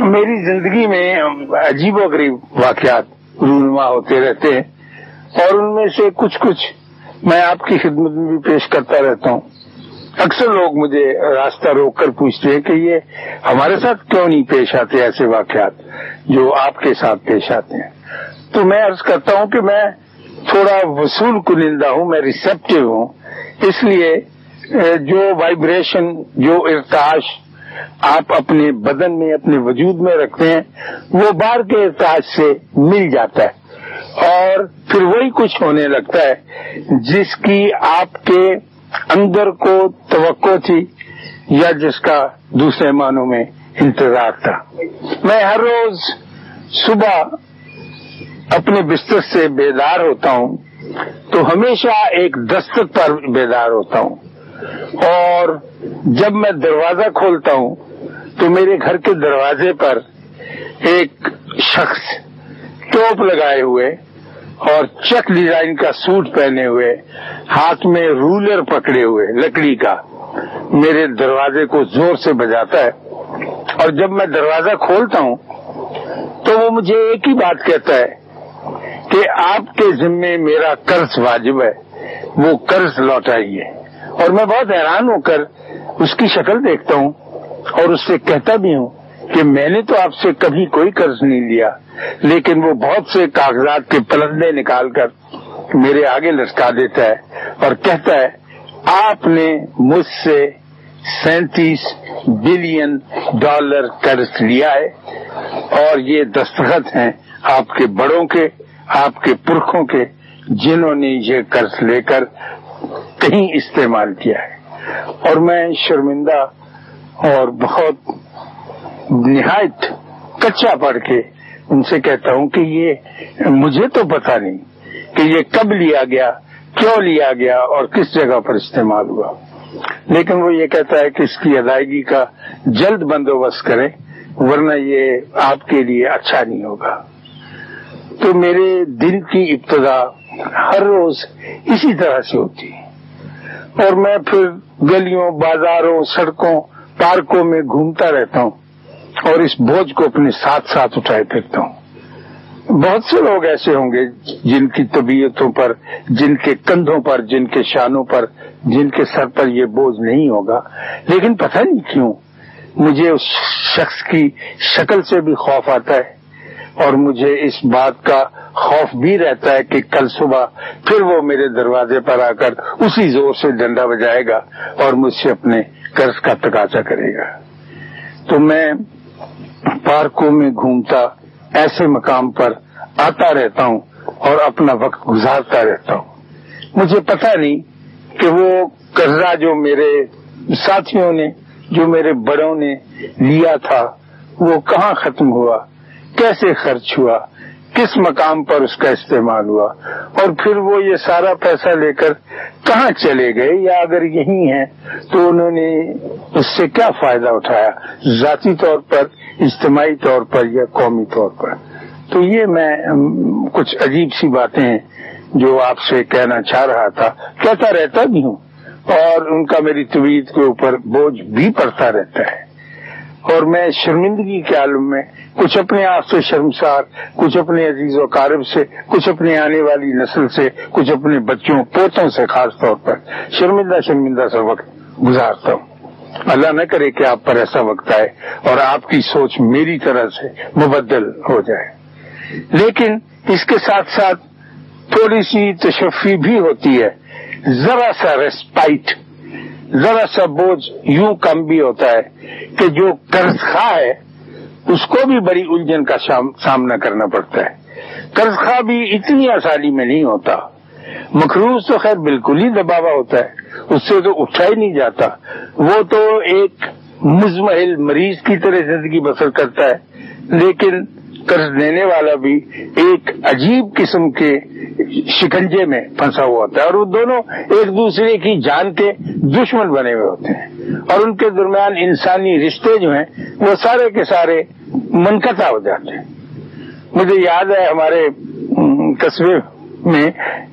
میری زندگی میں عجیب و غریب واقعات رونما ہوتے رہتے ہیں اور ان میں سے کچھ کچھ میں آپ کی خدمت میں بھی پیش کرتا رہتا ہوں۔ اکثر لوگ مجھے راستہ روک کر پوچھتے ہیں کہ یہ ہمارے ساتھ کیوں نہیں پیش آتے ایسے واقعات جو آپ کے ساتھ پیش آتے ہیں۔ تو میں عرض کرتا ہوں کہ میں تھوڑا وصول کنندہ ہوں، میں ریسپٹیو ہوں۔ اس لیے جو وائبریشن جو ارتاش آپ اپنے بدن میں، اپنے وجود میں رکھتے ہیں، وہ باہر کے ارتاج سے مل جاتا ہے۔ اور پھر وہی کچھ ہونے لگتا ہے، جس کی آپ کے اندر کو توقع تھی یا جس کا دوسرے معنوں میں انتظار تھا۔ میں ہر روز صبح اپنے بستر سے بیدار ہوتا ہوں تو ہمیشہ ایک دستک پر بیدار ہوتا ہوں اور جب میں دروازہ کھولتا ہوں تو میرے گھر کے دروازے پر ایک شخص ٹوپ لگائے ہوئے اور چک ڈیزائن کا سوٹ پہنے ہوئے ہاتھ میں رولر پکڑے ہوئے لکڑی کا میرے دروازے کو زور سے بجاتا ہے اور جب میں دروازہ کھولتا ہوں تو وہ مجھے ایک ہی بات کہتا ہے کہ آپ کے ذمے میرا قرض واجب ہے، وہ قرض لوٹائیے۔ اور میں بہت حیران ہو کر اس کی شکل دیکھتا ہوں اور اس سے کہتا بھی ہوں کہ میں نے تو آپ سے کبھی کوئی قرض نہیں لیا، لیکن وہ بہت سے کاغذات کے پلندے نکال کر میرے آگے لٹکا دیتا ہے اور کہتا ہے، آپ نے مجھ سے سینتیس بلین ڈالر قرض لیا ہے اور یہ دستخط ہیں آپ کے بڑوں کے۔ آپ کے پرکھوں کے جنہوں نے یہ قرض لے کر کہیں استعمال کیا ہے۔ اور میں شرمندہ اور بہت نہایت کچا پڑھ کے ان سے کہتا ہوں کہ یہ مجھے تو پتا نہیں کہ یہ کب لیا گیا، کیوں لیا گیا اور کس جگہ پر استعمال ہوا۔ لیکن وہ یہ کہتا ہے کہ اس کی ادائیگی کا جلد بندوبست کرے ورنہ یہ آپ کے لیے اچھا نہیں ہوگا۔ تو میرے دن کی ابتدا ہر روز اسی طرح سے ہوتی ہے۔ اور میں پھر گلیوں، بازاروں، سڑکوں، پارکوں میں گھومتا رہتا ہوں اور اس بوجھ کو اپنے ساتھ ساتھ اٹھائے پھرتا ہوں۔ بہت سے لوگ ایسے ہوں گے جن کی طبیعتوں پر، جن کے کندھوں پر، جن کے شانوں پر، جن کے سر پر یہ بوجھ نہیں ہوگا۔ لیکن پتہ نہیں کیوں، مجھے اس شخص کی شکل سے بھی خوف آتا ہے۔ اور مجھے اس بات کا خوف بھی رہتا ہے کہ کل صبح پھر وہ میرے دروازے پر آ کر اسی زور سے ڈنڈا بجائے گا اور مجھ سے اپنے قرض کا تقاضا کرے گا۔ تو میں پارکوں میں گھومتا، ایسے مقام پر آتا رہتا ہوں اور اپنا وقت گزارتا رہتا ہوں۔ مجھے پتا نہیں کہ وہ قرضہ جو میرے ساتھیوں نے، جو میرے بڑوں نے لیا تھا، وہ کہاں ختم ہوا؟ کیسے خرچ ہوا؟ کس مقام پر اس کا استعمال ہوا؟ اور پھر وہ یہ سارا پیسہ لے کر کہاں چلے گئے یا اگر یہی ہیں تو انہوں نے اس سے کیا فائدہ اٹھایا؟ ذاتی طور پر، اجتماعی طور پر یا قومی طور پر؟ تو یہ میں کچھ عجیب سی باتیں ہیں جو آپ سے کہنا چاہ رہا تھا۔ کہتا رہتا بھی ہوں اور ان کا میری طبیعت کے اوپر بوجھ بھی پڑتا رہتا ہے۔ اور میں شرمندگی کے عالم میں، کچھ اپنے آپ سے شرمسار، کچھ اپنے عزیز و قارب سے، کچھ اپنے آنے والی نسل سے، کچھ اپنے بچوں، پوتوں سے خاص طور پر شرمندہ شرمندہ سا وقت گزارتا ہوں۔ اللہ نہ کرے کہ آپ پر ایسا وقت آئے اور آپ کی سوچ میری طرح سے مبدل ہو جائے۔ لیکن اس کے ساتھ ساتھ تھوڑی سی تشفی بھی ہوتی ہے۔ ذرا سا ریسپائٹ ذرا سا بوجھ یوں کم بھی ہوتا ہے کہ جو قرض خواہ ہے، اس کو بھی بڑی الجھن کا سامنا کرنا پڑتا ہے۔ قرض خواہ بھی اتنی آسانی میں نہیں ہوتا۔ مخروض تو خیر بالکل ہی دباوا ہوتا ہے، اس سے تو اٹھا ہی نہیں جاتا۔ وہ تو ایک مزمحل مریض کی طرح زندگی بسر کرتا ہے، لیکن قرض دینے والا بھی ایک عجیب قسم کے شکنجے میں پھنسا ہوا ہوتا ہے اور وہ دونوں ایک دوسرے کی جان کے دشمن بنے ہوئے ہوتے ہیں اور ان کے درمیان انسانی رشتے جو ہیں وہ سارے کے سارے منقطع ہو جاتے ہیں۔ مجھے یاد ہے ہمارے قصبے میں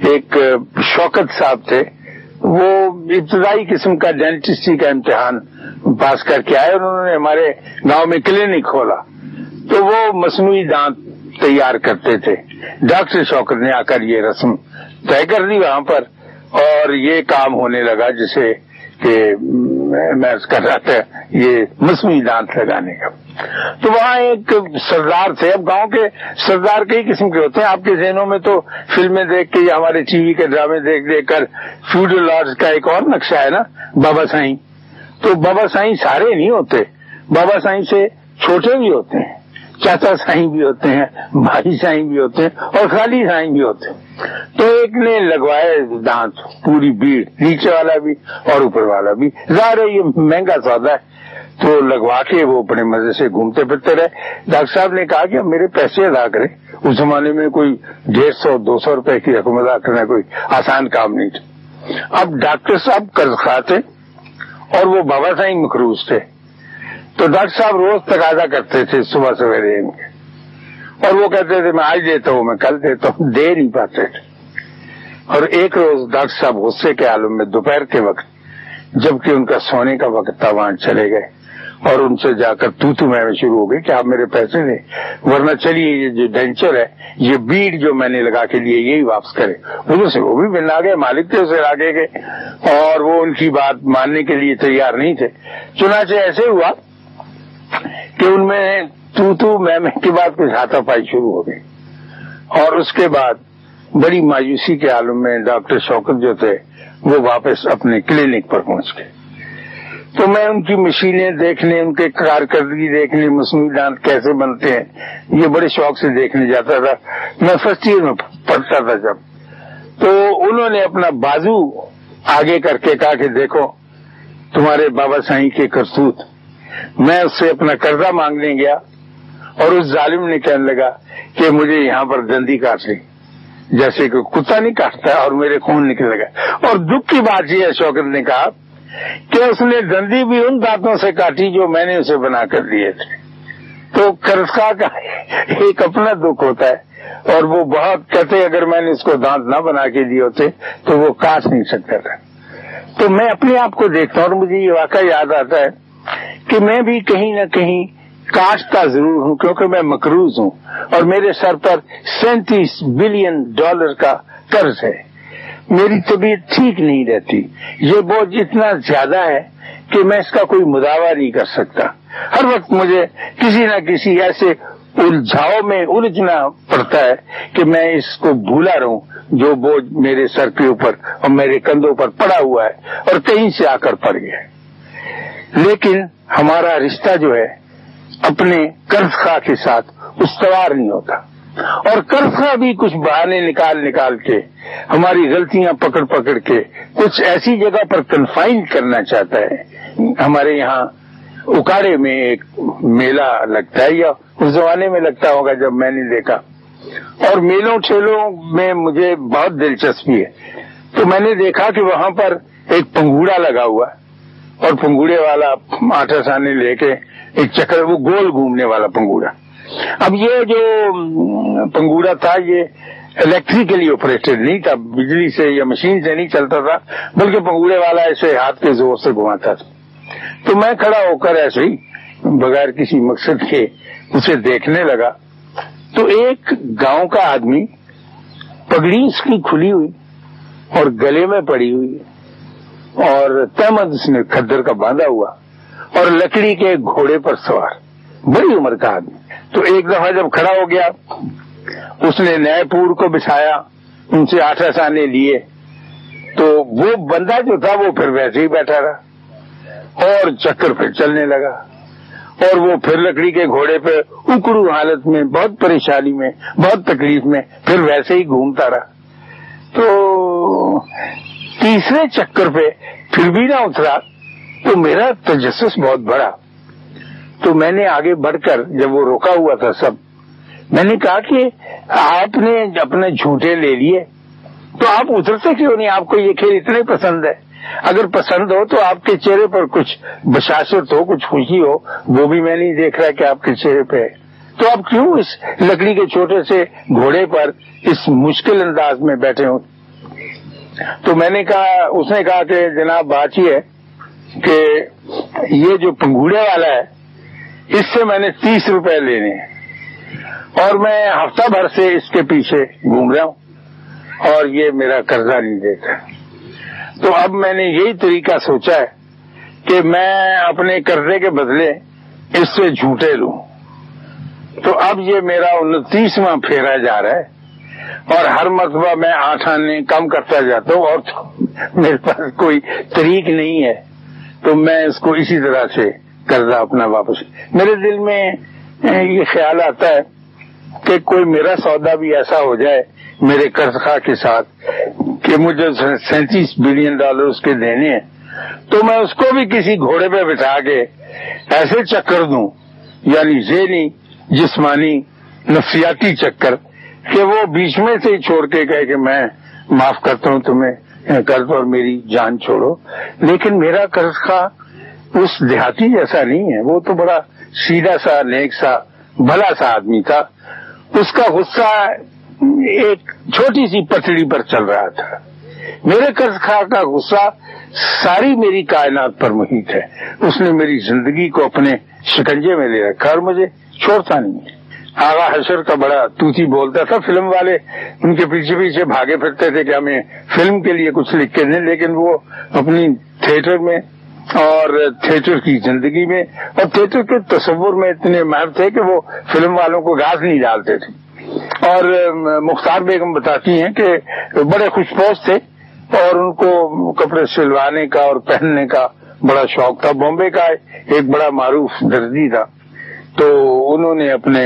ایک شوکت صاحب تھے۔ وہ ابتدائی قسم کا ڈینٹسٹی کا امتحان پاس کر کے آئے اور انہوں نے ہمارے گاؤں میں کلینک کھولا۔ تو وہ مصنوعی دانت تیار کرتے تھے۔ ڈاکٹر شوکت نے آ کر یہ رسم طے کر دی وہاں پر اور یہ کام ہونے لگا جسے کہ میں کر رہا تھا یہ مصنوعی دانت لگانے کا۔ تو وہاں ایک سردار تھے۔ اب گاؤں کے سردار کئی قسم کے ہوتے ہیں۔ آپ کے ذہنوں میں تو فلمیں دیکھ کے یا ہمارے ٹی وی کے ڈرامے دیکھ دیکھ کر فیوڈل لارڈ کا ایک اور نقشہ ہے نا، بابا سائیں۔ تو بابا سائیں سارے نہیں ہوتے، بابا سائیں سے چھوٹے بھی ہوتے ہیں۔ چاچا سائیں بھی ہوتے ہیں، بھائی سائیں بھی ہوتے ہیں اور خالی سائیں بھی ہوتے ہیں۔ تو ایک نے لگوائے دانت، پوری بھیڑ، نیچے والا بھی اور اوپر والا بھی۔ ظاہر ہے یہ مہنگا سودا ہے۔ تو لگوا کے وہ اپنے مزے سے گھومتے پھرتے رہے۔ ڈاکٹر صاحب نے کہا کہ میرے پیسے ادا کرے اس زمانے میں کوئی ڈیڑھ سو، دو سو روپے کی رقم ادا کرنا کوئی آسان کام نہیں تھا۔ اب ڈاکٹر صاحب قرض کھاتے اور وہ بابا سائیں مخروض تھے۔ تو ڈاکٹر صاحب روز تقاضا کرتے تھے صبح سویرے ان کے۔ اور وہ کہتے تھے، میں آج دیتا ہوں، میں کل دیتا ہوں۔ دے نہیں پاتے تھے۔ اور ایک روز ڈاکٹر صاحب غصے کے عالم میں دوپہر کے وقت، جبکہ ان کا سونے کا وقت تھا، وہاں چلے گئے۔ اور ان سے جا کر تو تو میں شروع ہو گئی کہ آپ میرے پیسے دیں۔ ورنہ چلیے، یہ جو ڈینچر ہے، یہ بیڑ جو میں نے لگا کے لیے، یہی واپس کرے ان سے وہ بھی مل آ گئے مالک تھے اسے آگے گئے۔ اور وہ ان کی بات ماننے کے لیے تیار نہیں تھے۔ چنانچہ ایسے ہوا کہ ان میں تو تو میں میں کی بات کچھ ہاتھا پائی شروع ہو گئی۔ اور اس کے بعد بڑی مایوسی کے عالم میں ڈاکٹر شوکت جو تھے، وہ واپس اپنے کلینک پر پہنچ گئے۔ تو میں ان کی مشینیں دیکھنے، ان کے کارکردگی دیکھنے مصنوعی دانت کیسے بنتے ہیں، یہ بڑے شوق سے دیکھنے جاتا تھا۔ میں فرسٹ ایئر میں پڑھتا تھا جب۔ تو انہوں نے اپنا بازو آگے کر کے کہا کہ دیکھو، تمہارے بابا سائیں کے کرتوت میں اس سے اپنا قرضہ مانگنے گیا اور اس ظالم نے کہنے لگا کہ مجھے یہاں پر دندی کاٹ لی جیسے کہ کتا نہیں کاٹتا اور میرے خون نکل لگا۔ اور دکھ کی بات یہ ہے، شوکت نے کہا کہ اس نے دندی بھی ان دانتوں سے کاٹی جو میں نے اسے بنا کر دیے تھے۔ تو کرسکا کا ایک اپنا دکھ ہوتا ہے اور وہ بہت کہتے اگر میں نے اس کو دانت نہ بنا کے دیے ہوتے تو وہ کاٹ نہیں سکتا تھا۔ تو میں اپنے آپ کو دیکھتا ہوں اور مجھے یہ واقعہ یاد آتا ہے کہ میں بھی کہیں نہ کہیں کاٹتا ضرور ہوں، کیونکہ میں مقروض ہوں اور میرے سر پر سینتیس بلین ڈالر کا قرض ہے۔ میری طبیعت ٹھیک نہیں رہتی۔ یہ بوجھ اتنا زیادہ ہے کہ میں اس کا کوئی مداوع نہیں کر سکتا۔ ہر وقت مجھے کسی نہ کسی ایسے الجھاؤ میں الجھنا پڑتا ہے کہ میں اس کو بھولا رہوں، جو بوجھ میرے سر کے اوپر اور میرے کندھوں پر پڑا ہوا ہے اور کہیں سے آ کر پڑ گیا ہے۔ لیکن ہمارا رشتہ جو ہے، اپنے قرض خواہ کے ساتھ استوار نہیں ہوتا۔ اور قرض خواہ بھی کچھ بہانے نکال نکال کے، ہماری غلطیاں پکڑ پکڑ کے کچھ ایسی جگہ پر کنفائن کرنا چاہتا ہے۔ ہمارے یہاں اکاڑے میں ایک میلہ لگتا ہے، یا اس زمانے میں لگتا ہوگا جب میں نے دیکھا۔ اور میلوں ٹھیلوں میں مجھے بہت دلچسپی ہے۔ تو میں نے دیکھا کہ وہاں پر ایک پنگوڑا لگا ہوا ہے۔ اور پنگوڑے والا آٹا سانے لے کے ایک چکر وہ گول گھومنے والا پنگوڑا۔ اب یہ جو پنگوڑا تھا، یہ الیکٹریکلی آپریٹڈ نہیں تھا، بجلی سے یا مشین سے نہیں چلتا تھا، بلکہ پنگوڑے والا ایسے ہاتھ کے زور سے گھماتا تھا۔ تو میں کھڑا ہو کر ایسے ہی بغیر کسی مقصد کے اسے دیکھنے لگا۔ تو ایک گاؤں کا آدمی پگڑی اس کی کھلی ہوئی اور گلے میں پڑی ہوئی اور تحمد اس نے کھدر کا باندھا ہوا اور لکڑی کے گھوڑے پر سوار۔ بڑی عمر کا آدمی۔ تو ایک دفعہ جب کھڑا ہو گیا، اس نے نئے پور کو بچھایا، ان سے آٹھ آسانے لیے۔ تو وہ بندہ جو تھا، وہ پھر ویسے ہی بیٹھا رہا اور چکر پھر چلنے لگا۔ اور وہ پھر لکڑی کے گھوڑے پہ اکڑو حالت میں، بہت پریشانی میں، بہت تکلیف میں، پھر ویسے ہی گھومتا رہا۔ تو تیسرے چکر پہ پھر بھی نہ اترا، تو میرا تجسس بہت بڑا۔ تو میں نے آگے بڑھ کر جب وہ روکا ہوا تھا سب، میں نے کہا کہ آپ نے اپنے جھوٹے لے لیے، تو آپ اترتے کیوں نہیں؟ آپ کو یہ کھیل اتنے پسند ہے۔ اگر پسند ہو تو آپ کے چہرے پر کچھ بشاشت ہو، کچھ خوشی ہو، وہ بھی میں نہیں دیکھ رہا کہ آپ کے چہرے پہ تو اب کیوں اس لکڑی کے چھوٹے سے گھوڑے پر اس مشکل انداز میں بیٹھے ہوں تو میں نے کہا، اس نے کہا کہ جناب بات یہ ہے کہ یہ جو پنگوڑے والا ہے، اس سے میں نے تیس روپے لینے اور میں ہفتہ بھر سے اس کے پیچھے گھوم رہا ہوں اور یہ میرا قرضہ نہیں دیتا۔ تو اب میں نے یہی طریقہ سوچا ہے کہ میں اپنے قرضے کے بدلے اس سے جھوٹے لوں۔ تو اب یہ میرا انتیسواں پھیرا جا رہا ہے۔ اور ہر مرتبہ میں آٹھ آنے کم کرتا جاتا ہوں اور میرے پاس کوئی طریق نہیں ہے، تو میں اس کو اسی طرح سے قرضہ اپنا واپس۔ میرے دل میں یہ خیال آتا ہے کہ کوئی میرا سودا بھی ایسا ہو جائے میرے قرض خواہ کے ساتھ کہ مجھے سینتیس بلین ڈالر اس کے دینے ہیں، تو میں اس کو بھی کسی گھوڑے پہ بٹھا کے ایسے چکر دوں یعنی ذہنی، جسمانی، نفسیاتی چکر کہ وہ بیچ میں سے ہی چھوڑ کے گئے کہ میں معاف کرتا ہوں تمہیں قرض اور میری جان چھوڑو۔ لیکن میرا قرض خواہ اس دیہاتی جیسا نہیں ہے، وہ تو بڑا سیدھا سا، نیک سا، بھلا سا آدمی تھا۔ اس کا غصہ ایک چھوٹی سی پٹڑی پر چل رہا تھا۔ میرے قرض خواہ کا غصہ ساری میری کائنات پر محیط ہے۔ اس نے میری زندگی کو اپنے شکنجے میں لے رکھا اور مجھے چھوڑتا نہیں ہے۔ آغا حشر کا بڑا توتی بولتا تھا، فلم والے ان کے پیچھے پیچھے بھاگے پھرتے تھے کہ ہمیں فلم کے لیے کچھ لکھ کے دیں، لیکن وہ اپنی تھیٹر میں اور تھیٹر کی زندگی میں اور تھیٹر کے تصور میں اتنے مہر تھے کہ وہ فلم والوں کو گاز نہیں ڈالتے تھے۔ اور مختار بیگم بتاتی ہیں کہ بڑے خوش پوش تھے اور ان کو کپڑے سلوانے کا اور پہننے کا بڑا شوق تھا۔ بامبے کا ایک بڑا معروف درجی تھا۔ تو انہوں نے اپنے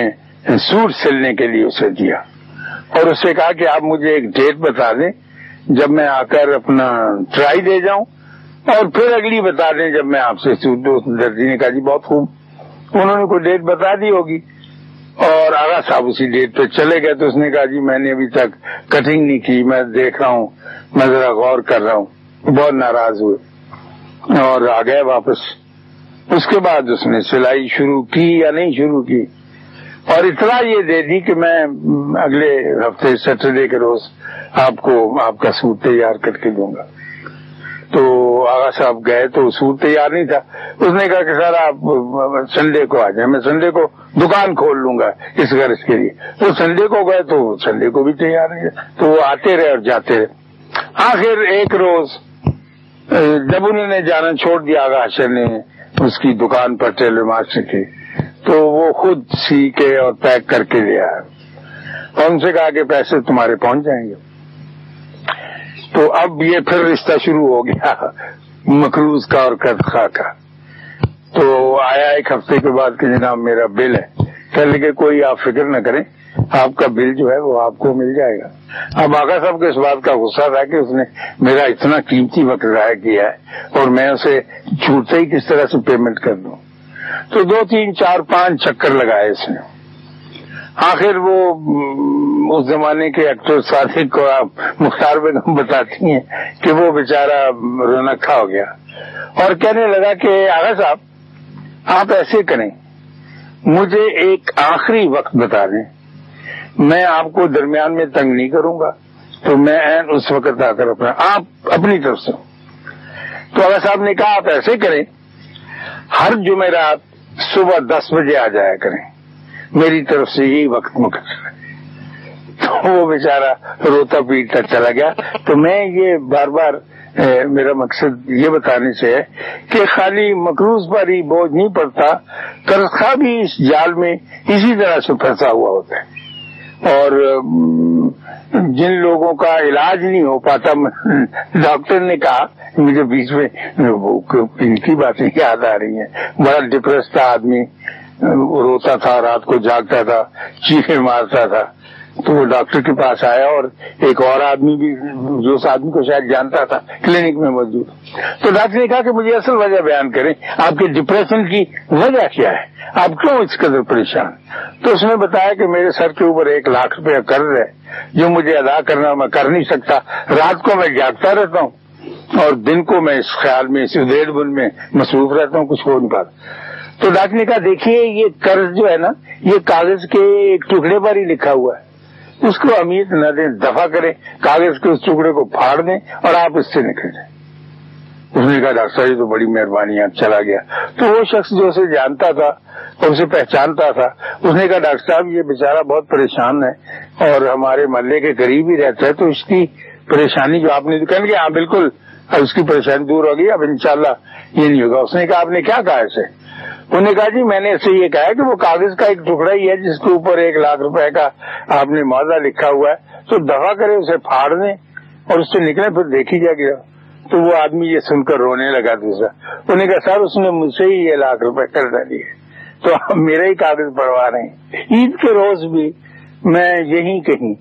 سوٹ سلنے کے لیے اسے دیا۔ اور اسے کہا کہ آپ مجھے ایک ڈیٹ بتا دیں جب میں آ کر اپنا ٹرائی دے جاؤں، اور پھر اگلی بتا دیں جب میں آپ سے سوٹ درجی نے کہا جی بہت خوب۔ انہوں نے کوئی ڈیٹ بتا دی ہوگی۔ اور آگا صاحب اسی ڈیٹ پہ چلے گئے تو اس نے کہا جی میں نے ابھی تک کٹنگ نہیں کی، میں دیکھ رہا ہوں، میں ذرا غور کر رہا ہوں۔ بہت ناراض ہوئے۔ اور آ گئے واپس۔ اس کے بعد اس نے سلائی شروع کی یا نہیں شروع کی؟ اور اطلاع یہ دے دی کہ میں اگلے ہفتے سیٹرڈے کے روز آپ کو آپ کا سوٹ تیار کر کے دوں گا۔ تو آغا صاحب گئے تو سوٹ تیار نہیں تھا۔ اس نے کہا کہ سر آپ سنڈے کو آ جائیں، میں سنڈے کو دکان کھول لوں گا اس غرض کے لیے۔ وہ سنڈے کو گئے تو سنڈے کو بھی تیار نہیں تو وہ آتے رہے اور جاتے رہے۔ آخر ایک روز، جب انہوں نے جانا چھوڑ دیا آگا حشر نے اس کی دکان پر ٹیلر ماسٹر کی تو وہ خود سی کے اور پیک کر کے لیا اور ان سے کہا کہ پیسے تمہارے پہنچ جائیں گے۔ تو اب یہ پھر رشتہ شروع ہو گیا۔ مقروض کا اور خواہ کا۔ تو آیا ایک ہفتے کے بعد کہ جناب میرا بل ہے۔ کہ کوئی آپ فکر نہ کریں، آپ کا بل جو ہے وہ آپ کو مل جائے گا۔ اب آگا صاحب کو اس بات کا غصہ تھا کہ اس نے میرا اتنا قیمتی وقت ضائع کیا ہے اور میں اسے چھوٹتے ہی کس طرح سے پیمنٹ کر دوں۔ تو دو تین چار پانچ چکر لگائے اس نے۔ آخر وہ اس زمانے کے ایکٹر ساتھی کو آپ مختار بیگم بتاتی ہیں کہ وہ بیچارہ رونقا ہو گیا۔ اور کہنے لگا کہ آغا صاحب، آپ ایسے کریں، مجھے ایک آخری وقت بتا دیں۔ میں آپ کو درمیان میں تنگ نہیں کروں گا، تو میں اس وقت آ کر اپنا، آپ اپنی طرف سے تو آغا صاحب نے کہا، آپ ایسے کریں ہر جمعرات صبح دس بجے آ جایا کریں۔ میری طرف سے یہی وقت مقرر تو وہ بیچارہ روتا پیٹتا چلا گیا۔ تو میں یہ بار بار میرا مقصد یہ بتانے سے ہے کہ خالی مقروض پر ہی بوجھ نہیں پڑتا کرخا بھی اس جال میں اسی طرح سے پھنسا ہوا ہوتا ہے۔ اور جن لوگوں کا علاج نہیں ہو پاتا ڈاکٹر نے کہا، مجھے بیچ میں ان کی باتیں یاد آ رہی ہیں۔ بڑا ڈپریس تھا آدمی، روتا تھا، رات کو جاگتا تھا چیخے مارتا تھا۔ تو وہ ڈاکٹر کے پاس آیا اور ایک اور آدمی بھی جو اس آدمی کو شاید جانتا تھا، کلینک میں موجود۔ تو ڈاکٹر نے کہا کہ مجھے اصل وجہ بیان کریں، آپ کے ڈپریشن کی وجہ کیا ہے؟ آپ کیوں اس قدر پریشان؟ تو اس نے بتایا کہ میرے سر کے اوپر ایک لاکھ روپیہ قرض ہے، جو مجھے ادا کرنا میں کر نہیں سکتا۔ رات کو میں جاگتا رہتا ہوں اور دن کو میں اس خیال میں، اس ادھیڑ بن میں مصروف رہتا ہوں، کچھ ہو نہیں پاتا۔ تو ڈاکٹر نے کہا، دیکھیے یہ قرض جو ہے نا، یہ کاغذ کے ایک ٹکڑے پر ہی لکھا ہوا ہے۔ اس کو امید نہ دیں دفاع کریں کاغذ کے اس ٹکڑے کو پھاڑ دیں اور آپ اس سے نکل جائیں۔ اس نے کہا، ڈاکٹر صاحب تو بڑی مہربانی آپ چلا گیا۔ تو وہ شخص جو اسے جانتا تھا، اور اسے پہچانتا تھا، اس نے کہا، ڈاکٹر صاحب، یہ بیچارہ بہت پریشان ہے، اور ہمارے محلے کے قریب ہی رہتا ہے، تو اس کی پریشانی جو آپ نے کہیں گے ہاں بالکل اس کی پریشانی دور ہوگی اب انشاءاللہ یہ نہیں ہوگا۔ اس نے کہا، آپ نے کیا کہا اسے؟ انہوں نے کہا جی میں نے اسے یہ کہا کہ وہ کاغذ کا ایک ٹکڑا ہی ہے جس کے اوپر ایک لاکھ روپے کا آپ نے معاوضہ لکھا ہوا ہے۔ تو دفاع کرے اسے پھاڑ دیں اور اس سے نکلے پھر دیکھی جائے گا تو وہ آدمی یہ سن کر رونے لگا دوسرا۔ انہوں نے کہا، سر، اس نے مجھ سے ہی یہ لاکھ روپے کر ڈالی ہے۔ تو میرا ہی کاغذ پڑوا رہے ہیں۔ عید کے روز بھی میں یہی کہیں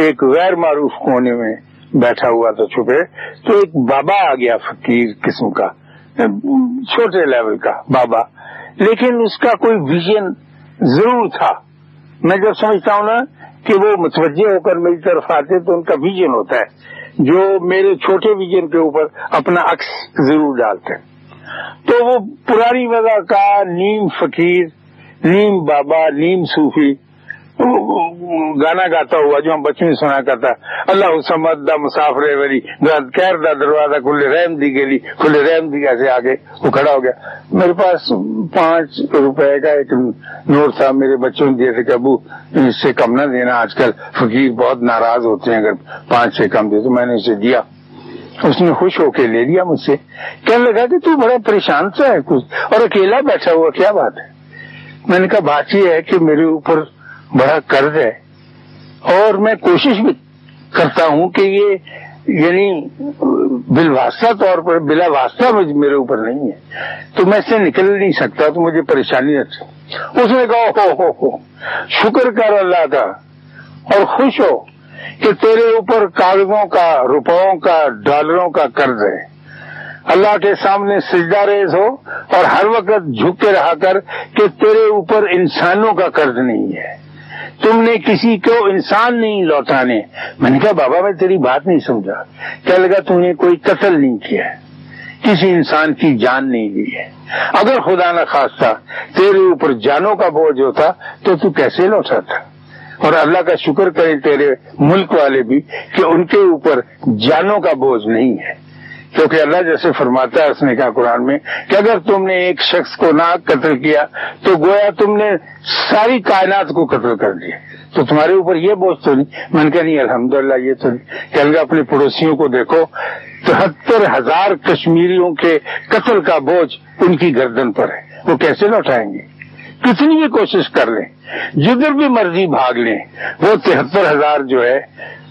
ایک غیر معروف کونے میں بیٹھا ہوا تھا چھپے۔ تو ایک بابا آ گیا فقیر قسم کا، چھوٹے لیول کا بابا۔ لیکن اس کا کوئی ویژن ضرور تھا۔ میں جب سمجھتا ہوں نا کہ وہ متوجہ ہو کر میری طرف آتے تو ان کا ویژن ہوتا ہے۔ جو میرے چھوٹے ویژن کے اوپر اپنا عکس ضرور ڈالتے۔ ہیں تو وہ پرانی وضع کا نیم فقیر، نیم بابا، نیم صوفی گانا گاتا ہوا جو ہم بچوں سنا کرتا۔ اللہ سمد دا مسافر وری۔ کیر دا دروازہ کھلے رحم دی گلی، کھلے رحم دی کیسے آگے وہ کھڑا ہو گیا۔ میرے پاس پانچ روپے کا ایک نوٹ تھا، میرے بچوں نے دیے تھے کہ ابو، اس سے کم نہ دینا۔ آج کل فقیر بہت ناراض ہوتے ہیں۔ اگر پانچ سے کم دے تو میں نے اسے دیا۔ اس نے خوش ہو کے لے لیا مجھ سے۔ کہنے لگا کہ تو بڑا پریشان سا ہے۔ کچھ اور اکیلا بیٹھا ہوا، کیا بات ہے؟ میں نے کہا، بات یہ ہے کہ میرے اوپر بڑا قرض ہے۔ اور میں کوشش بھی کرتا ہوں کہ یہ یعنی بالواسطہ طور پر، بلا واسطہ میرے اوپر نہیں ہے۔ تو میں اس سے نکل نہیں سکتا، تو مجھے پریشانی اس نے کہا، ہو ہو ہو، شکر کر اللہ کا، اور خوش ہو کہ تیرے اوپر کاغذوں کا روپوں کا، ڈالروں کا قرض ہے۔ اللہ کے سامنے سجدہ ریز ہو، اور ہر وقت جھک کے رہا کر کہ تیرے اوپر انسانوں کا قرض نہیں ہے۔ تم نے کسی کو انسان نہیں لوٹانے۔ میں نے کہا، بابا، میں تیری بات نہیں سمجھا کیا لگا، تم نے کوئی قتل نہیں کیا کسی انسان کی جان نہیں لی ہے۔ اگر خدا نہ خواستہ تیرے اوپر جانوں کا بوجھ ہوتا، تو تو کیسے لوٹاتا؟ اور اللہ کا شکر کریں تیرے ملک والے بھی کہ ان کے اوپر جانوں کا بوجھ نہیں ہے۔ کیونکہ اللہ جیسے فرماتا ہے اس نے کہا قرآن میں کہ اگر تم نے ایک شخص کو نہ قتل کیا تو گویا تم نے ساری کائنات کو قتل کر دیا۔ تو تمہارے اوپر یہ بوجھ تو نہیں۔ میں نے کہا نہیں الحمد یہ تو نہیں۔ کہ اللہ اپنے پڑوسیوں کو دیکھو، تہتر ہزار کشمیریوں کے قتل کا بوجھ ان کی گردن پر ہے۔ وہ کیسے لوٹائیں گے؟ کتنی بھی کوشش کر لیں۔ جدھر بھی مرضی بھاگ لیں۔ وہ تہتر ہزار جو ہے،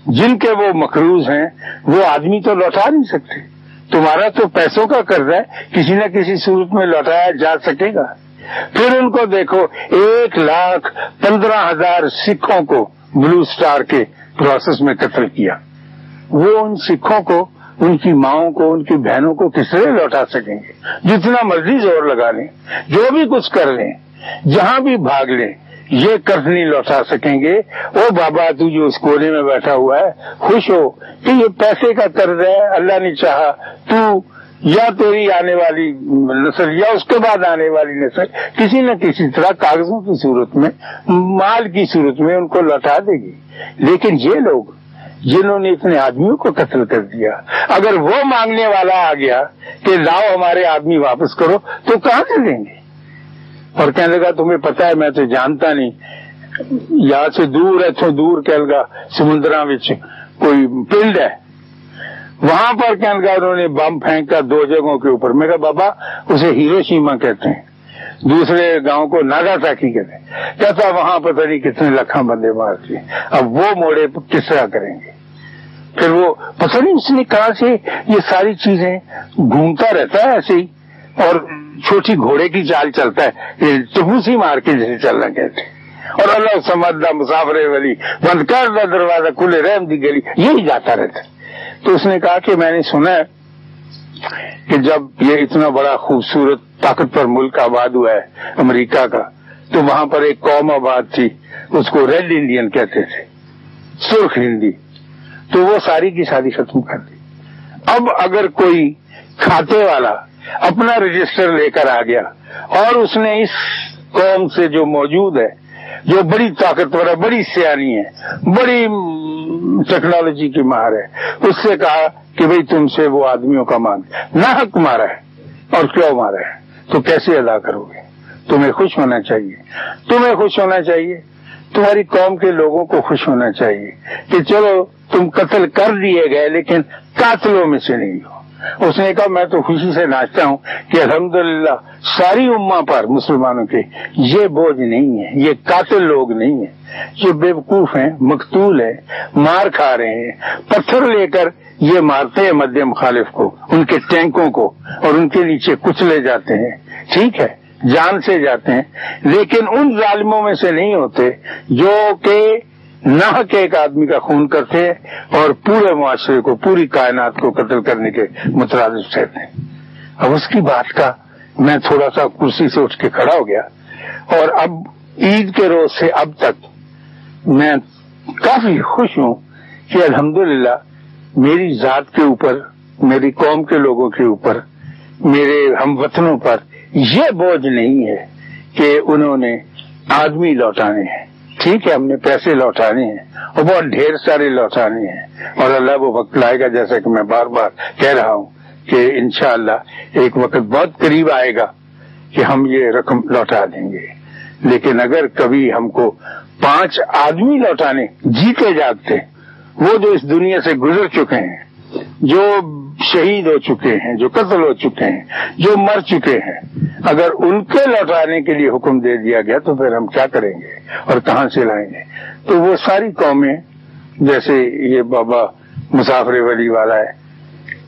جن کے وہ مقروض ہیں، وہ آدمی تو لوٹا نہیں سکتے۔ تمہارا تو پیسوں کا قرض ہے، کسی نہ کسی صورت میں لوٹایا جا سکے گا۔ پھر ان کو دیکھو، ایک لاکھ پندرہ ہزار سکھوں کو بلو سٹار کے پروسیس میں قتل کیا۔ وہ ان سکھوں کو، ان کی ماؤں کو، ان کی بہنوں کو کس طرح لوٹا سکیں گے؟ جتنا مرضی زور لگا لیں، جو بھی کچھ کر لیں، جہاں بھی بھاگ لیں یہ قرض نہیں لوٹا سکیں گے۔ او بابا تو جو اس کونے میں بیٹھا ہوا ہے، خوش ہو کہ یہ پیسے کا قرض ہے، اللہ نے چاہا۔ تو یا تیری آنے والی نسل یا اس کے بعد آنے والی نسل کسی نہ کسی طرح کاغذوں کی صورت میں، مال کی صورت میں ان کو لوٹا دے گی۔ لیکن یہ لوگ جنہوں نے اتنے آدمیوں کو قتل کر دیا، اگر وہ مانگنے والا آ گیا کہ لاؤ ہمارے آدمی واپس کرو، تو کہاں سے دیں گے؟ اور کہنے لگا، تمہیں پتا ہے، میں تو جانتا نہیں. یہاں سے دور ہے تو دور کہنے لگا سمندرا کوئی پنڈ ہے۔ وہاں پر کہنے لگا، انہوں نے بم پھینکا دو جگہوں کے اوپر۔ میں کہا، بابا، اسے ہیرو شیما کہتے ہیں۔ دوسرے گاؤں کو ناگا ساکی کہتے ہیں۔ کہتا وہاں پتہ نہیں کتنے لکھا بندے مارتے اب وہ موڑے کس طرح کریں گے؟ پھر وہ پتہ نہیں اس نے کہاں سے یہ ساری چیزیں گھومتا رہتا ہے ایسے ہی۔ اور چھوٹی گھوڑے کی چال چلتا ہے ٹبوسی مار کے جیسے چلنا کہتے اور اللہ سمجھا مسافر ولی، بند کر دا دروازہ، کھلے رحم دی گلی، یہی جاتا رہتا تو اس نے کہا کہ میں نے سنا ہے کہ جب یہ اتنا بڑا خوبصورت طاقت پر ملک آباد ہوا ہے امریکہ کا، تو وہاں پر ایک قوم آباد تھی، اس کو ریڈ انڈین کہتے تھے، سرخ ہندی۔ تو وہ ساری کی ساری ختم کر دی۔ اب اگر کوئی کھاتے والا اپنا رجسٹر لے کر آ گیا اور اس نے اس قوم سے جو موجود ہے، جو بڑی طاقتور ہے، بڑی سیانی ہے، بڑی ٹیکنالوجی کی مار ہے، اس سے کہا کہ بھئی تم سے وہ آدمیوں کا مانگ نہ حق مارا ہے اور کیوں مارا ہے؟ تو کیسے ادا کرو گے؟ تمہیں خوش ہونا چاہیے۔ تمہیں خوش ہونا چاہیے۔ تمہاری قوم کے لوگوں کو خوش ہونا چاہیے کہ چلو تم قتل کر دیے گئے لیکن قاتلوں میں سے نہیں ہو۔ اس نے کہا، میں تو خوشی سے ناچتا ہوں کہ الحمدللہ ساری اما پر مسلمانوں کے یہ بوجھ نہیں ہے، یہ قاتل لوگ نہیں ہیں۔ جو بے وقوف ہیں، مقتول ہیں، مار کھا رہے ہیں۔ پتھر لے کر یہ مارتے ہیں مدیہ مخالف کو، ان کے ٹینکوں کو، اور ان کے نیچے کچلے جاتے ہیں۔ ٹھیک ہے، جان سے جاتے ہیں، لیکن ان ظالموں میں سے نہیں ہوتے جو کہ نہ کہ ایک آدمی کا خون کرتے اور پورے معاشرے کو، پوری کائنات کو قتل کرنے کے مترادف رہتے اب اس کی بات کا میں تھوڑا سا کرسی سے اٹھ کے کھڑا ہو گیا اور اب عید کے روز سے اب تک میں کافی خوش ہوں کہ الحمدللہ میری ذات کے اوپر، میری قوم کے لوگوں کے اوپر، میرے ہم وطنوں پر یہ بوجھ نہیں ہے کہ انہوں نے آدمی لوٹانے ہیں۔ ٹھیک ہے، ہم نے پیسے لوٹانے ہیں۔ اور بہت ڈھیر سارے لوٹانے ہیں۔ اور اللہ وہ وقت لائے گا، جیسا کہ میں بار بار کہہ رہا ہوں کہ انشاءاللہ ایک وقت بہت قریب آئے گا کہ ہم یہ رقم لوٹا دیں گے۔ لیکن اگر کبھی ہم کو پانچ آدمی لوٹانے جیتے جاگتے وہ جو اس دنیا سے گزر چکے ہیں، جو شہید ہو چکے ہیں، جو قتل ہو چکے ہیں، جو مر چکے ہیں اگر ان کے لوٹانے کے لیے حکم دے دیا گیا تو پھر ہم کیا کریں گے اور کہاں سے لائیں گے؟ تو وہ ساری قومیں، جیسے یہ بابا مسافر ولی والا ہے،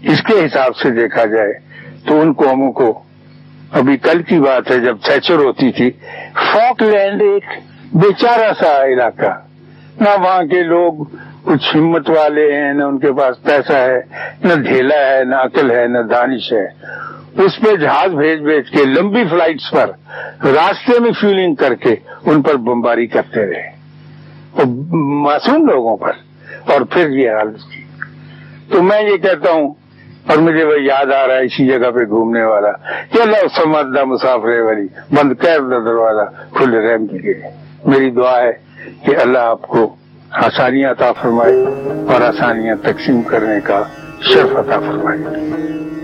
اس کے حساب سے دیکھا جائے تو ان قوموں کو ابھی کل کی بات ہے، جب تھیچر ہوتی تھی، فاک لینڈ ایک بیچارہ سا علاقہ۔ نہ وہاں کے لوگ کچھ ہمت والے ہیں، نہ ان کے پاس پیسہ ہے، نہ ڈھیلا ہے، نہ عقل ہے، نہ دانش ہے۔ اس پہ جہاز بھیج بھیج کے لمبی فلائٹس پر راستے میں فیولنگ کر کے ان پر بمباری کرتے رہے۔ معصوم لوگوں پر۔ اور پھر یہ حالت کی۔ تو میں یہ کہتا ہوں، اور مجھے وہ یاد آ رہا ہے اسی جگہ پہ گھومنے والا۔ کہ اللہ سمجھدہ مسافر والی، بند کر دروازہ کھلے رحم کی میری دعا ہے کہ اللہ آپ کو آسانیاں عطا فرمائے اور آسانیاں تقسیم کرنے کا شرف عطا فرمائے۔